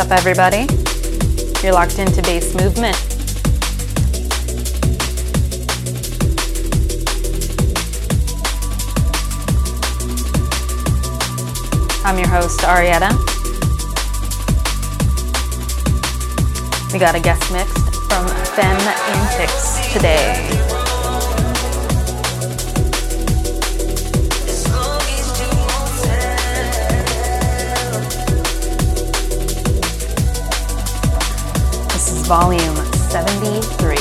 up, everybody? You're locked into Bass Movement. I'm your host, Arietta. We got a guest mix from Femme Antics today. Volume 73.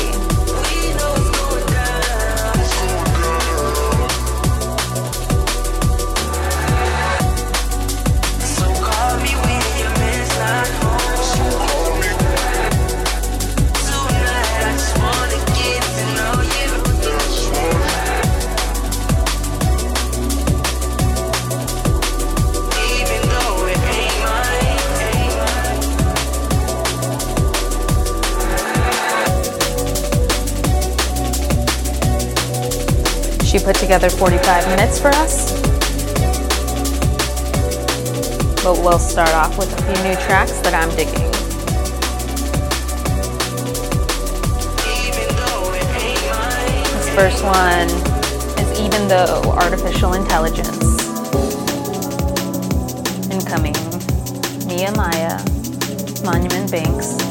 Together 45 minutes for us. But we'll start off with a few new tracks that I'm digging. This first one is Even Though Artificial Intelligence. Incoming Mia Maya, Monument Banks.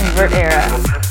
Invert era.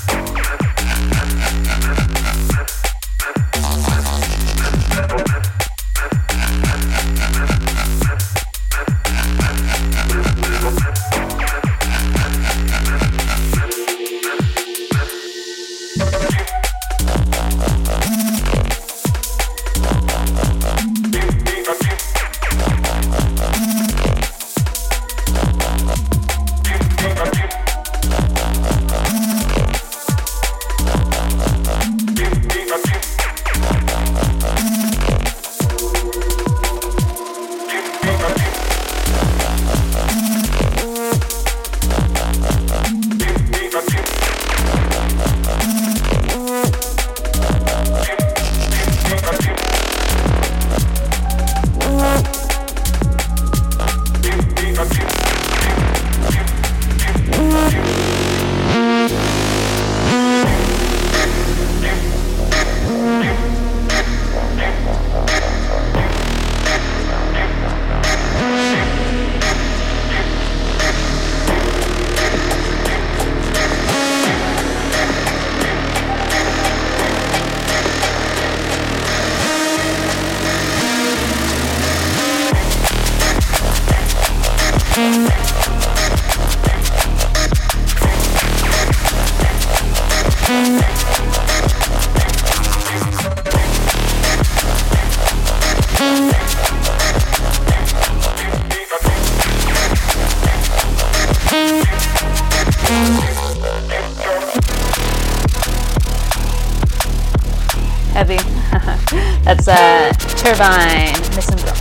That's uh, Turbine, Missing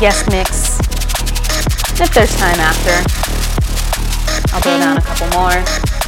guest mix. If there's time after, I'll throw down a couple more.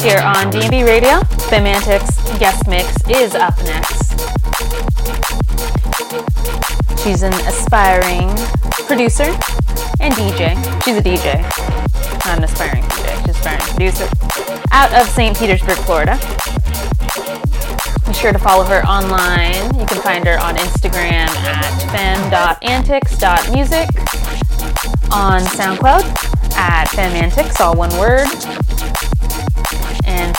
Here on D&B Radio. Femme Antics guest mix is up next. She's an aspiring producer and DJ. She's a DJ, not an aspiring DJ. She's an aspiring producer. Out of St. Petersburg, Florida. Be sure to follow her online. You can find her on Instagram at fem.antics.music, on SoundCloud at femantics, all one word,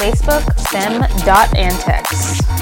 Facebook, fem.antics.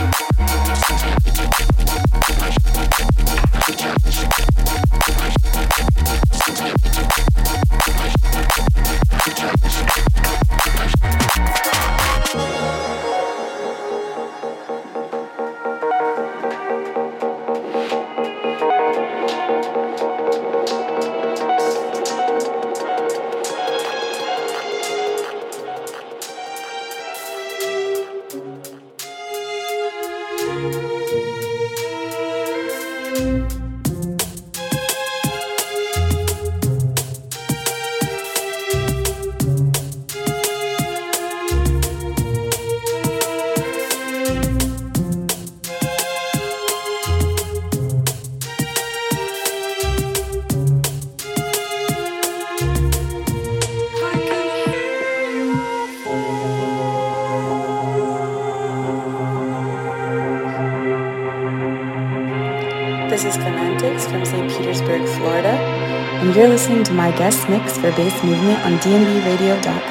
my guest mix for Bass Movement on dnbradio.com.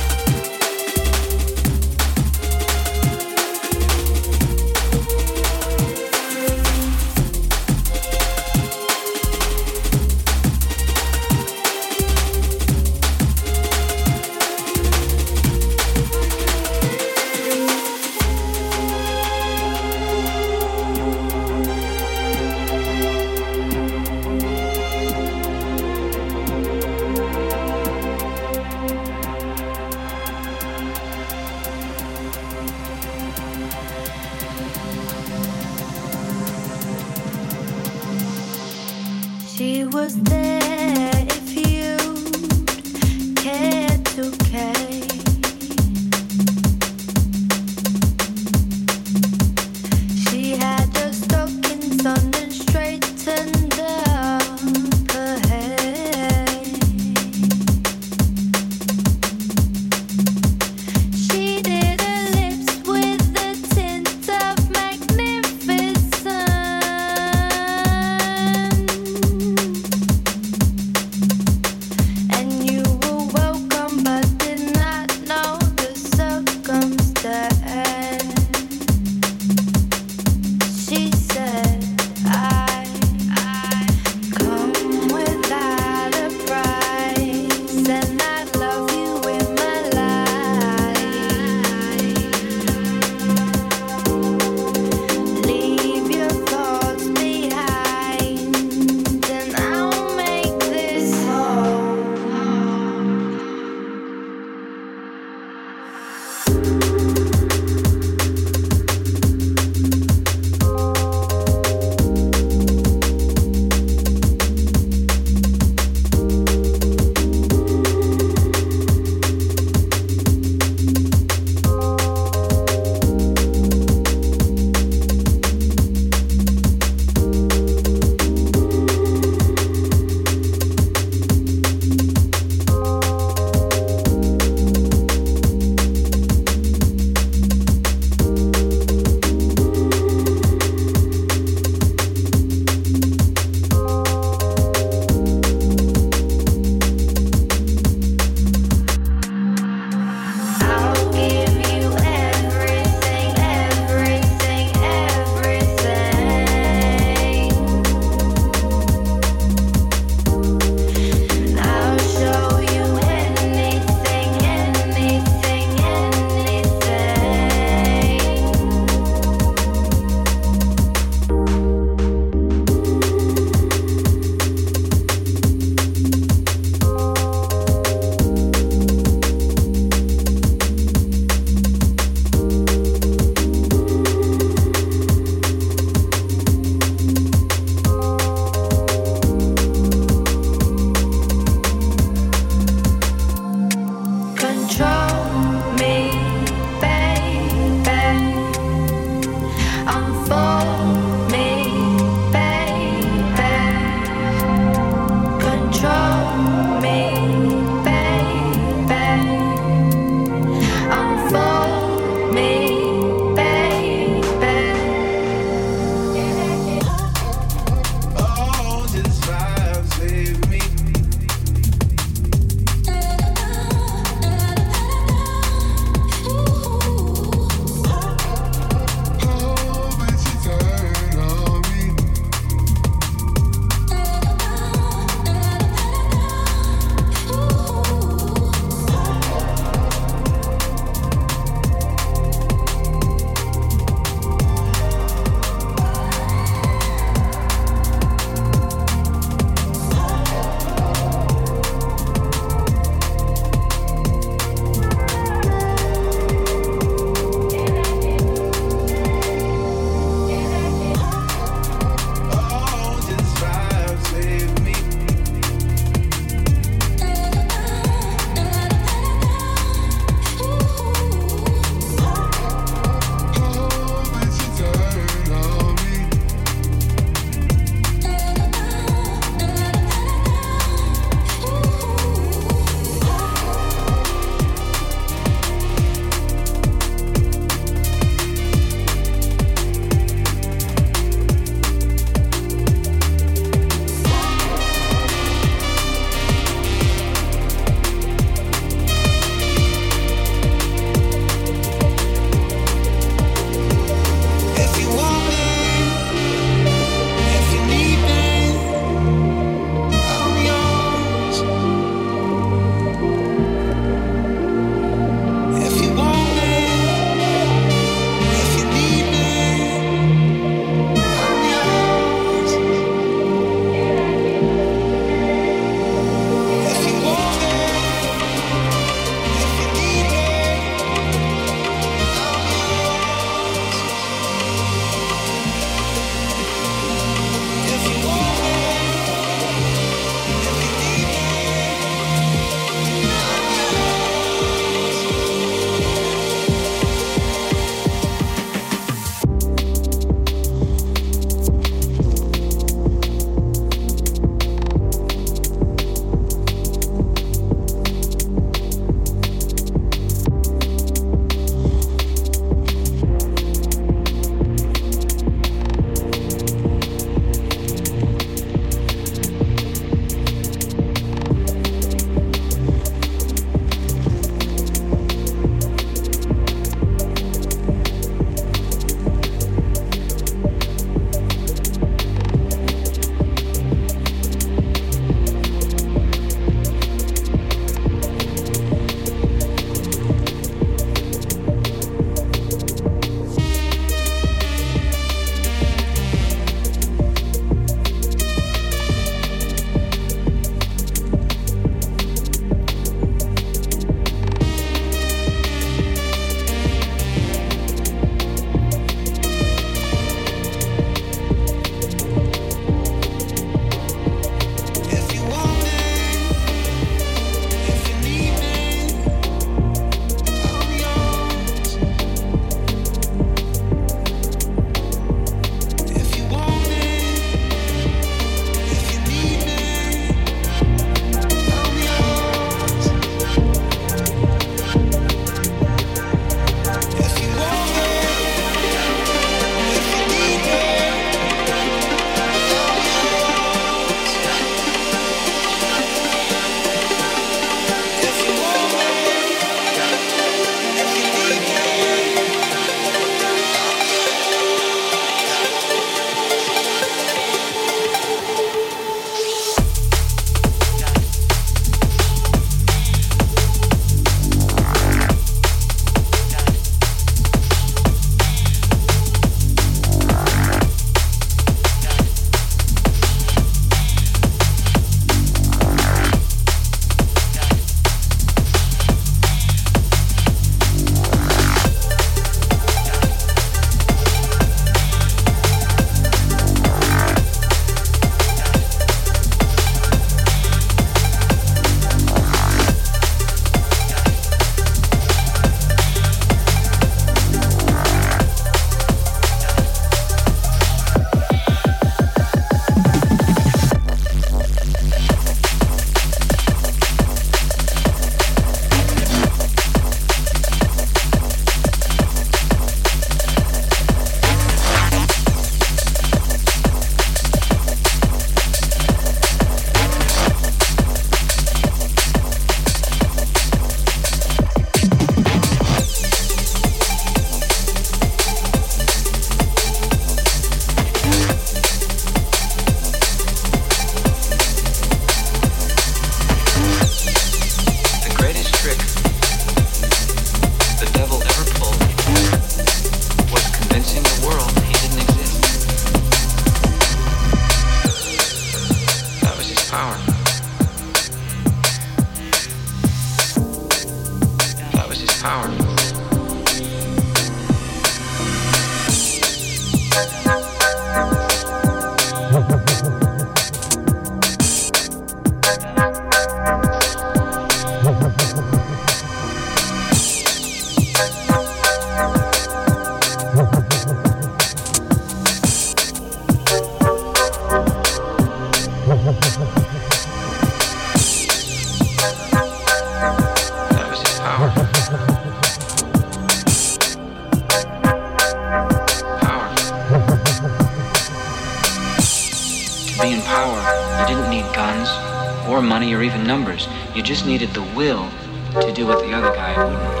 do what the other guy wouldn't.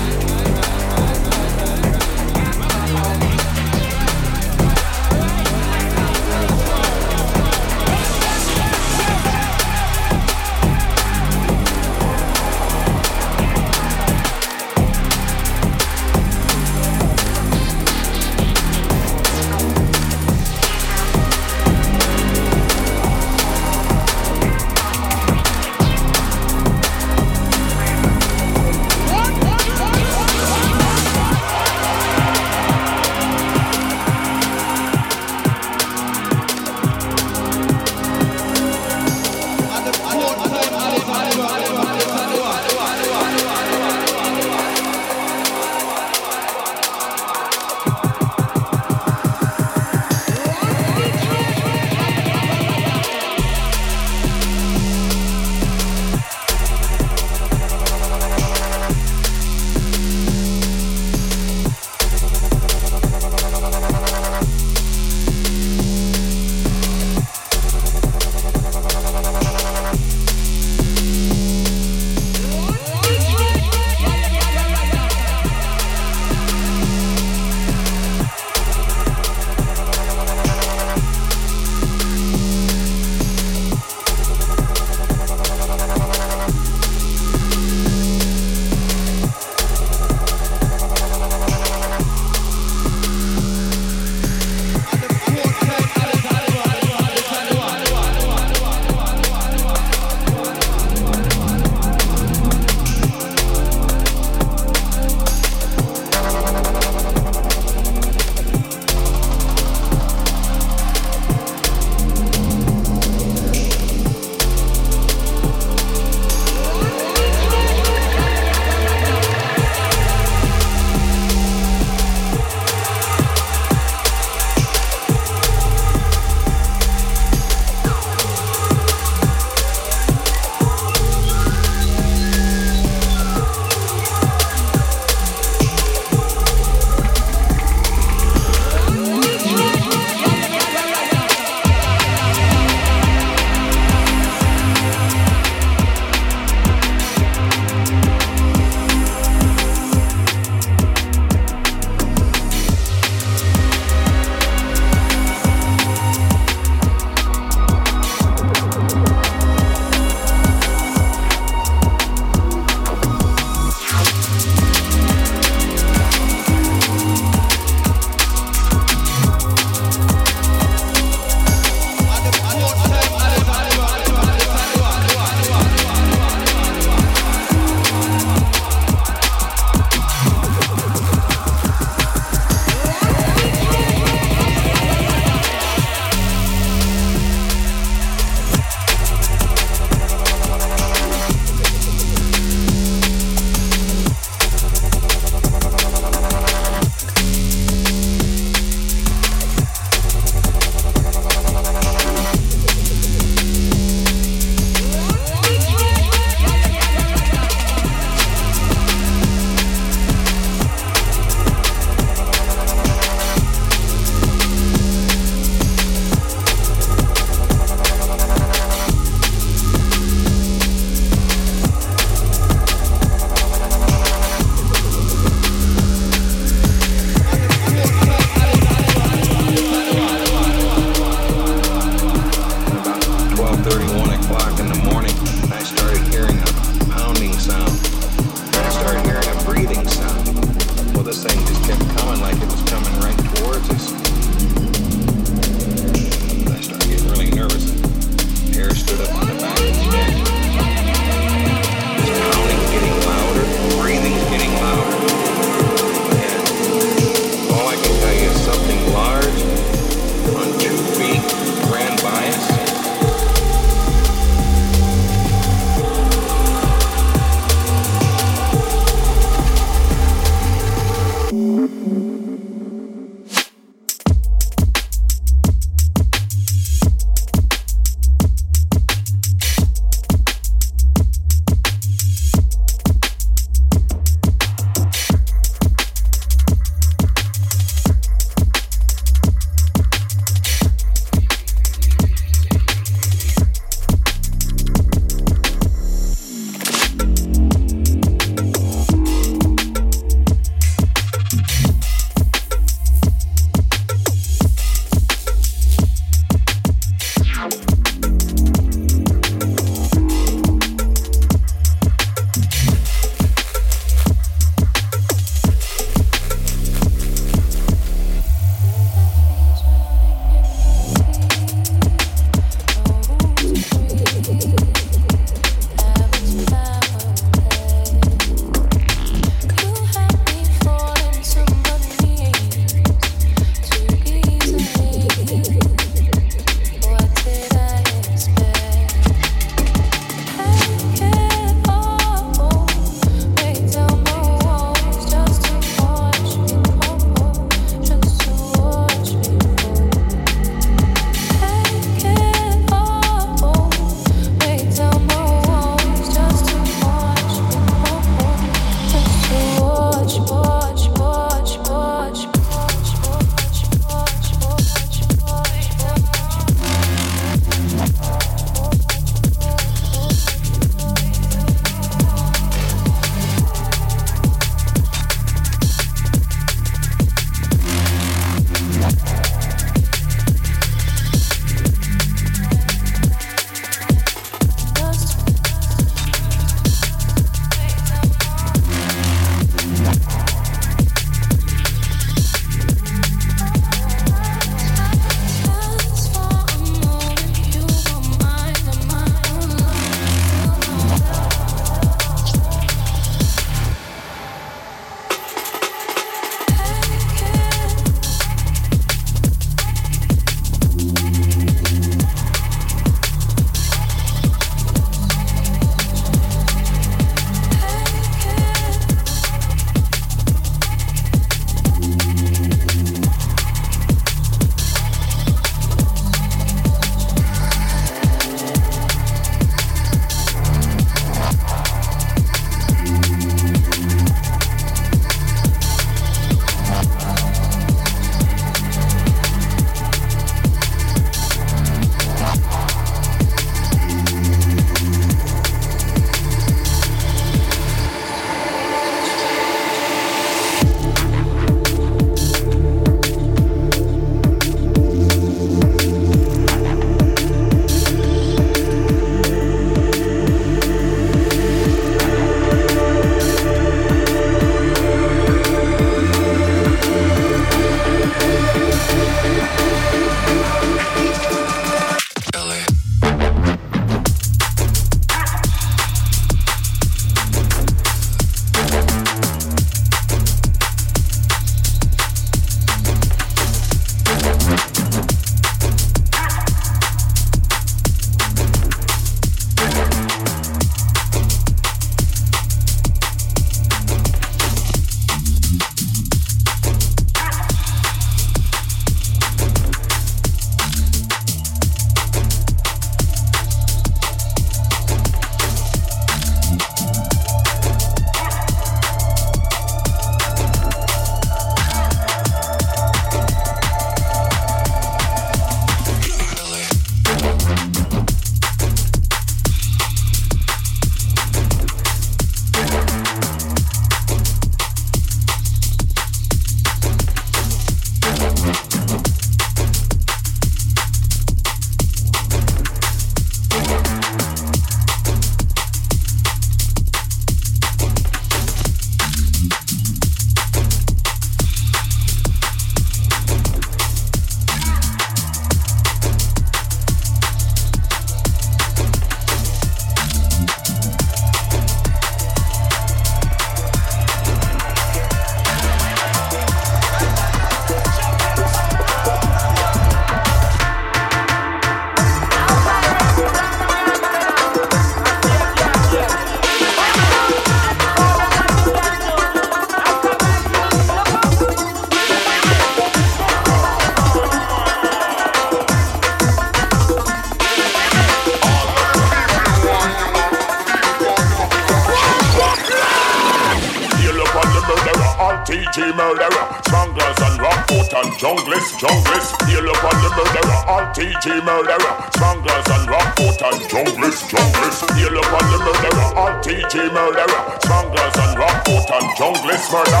Junglers murderer.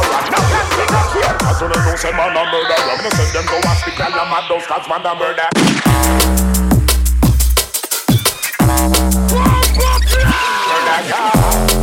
Here. As soon as you say man a murderer, me send them go hospital and mad those cats man a murder. Murder.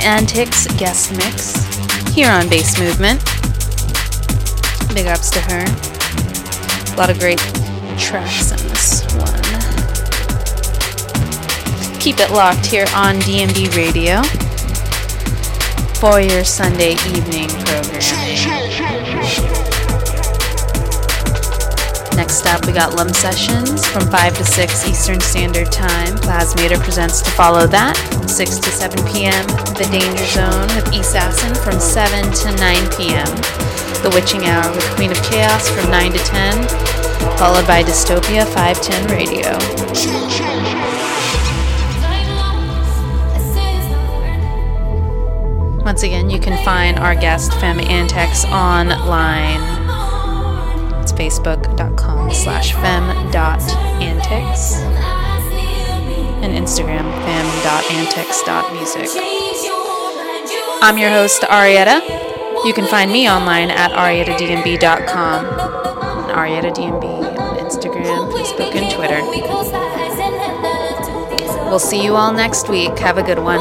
Antics guest mix here on Bass Movement. Big ups to her. A lot of great tracks in this one. Keep it locked here on DnB Radio for your Sunday evening program. Next up, we got Lum Sessions from 5 to 6 Eastern Standard Time. Plasmator presents to follow that. 6 to 7 p.m., The Danger Zone with Assassin from 7 to 9 p.m. The Witching Hour with Queen of Chaos from 9 to 10, followed by Dystopia 510 Radio. Once again, you can find our guest Femme Antics online. It's facebook.com slash fem dot antics and Instagram fem dot antics dot music. I'm your host, Arietta. You can find me online at ariettadmb.com and ariettadmb on Instagram, Facebook, and Twitter. We'll see you all next week. Have a good one.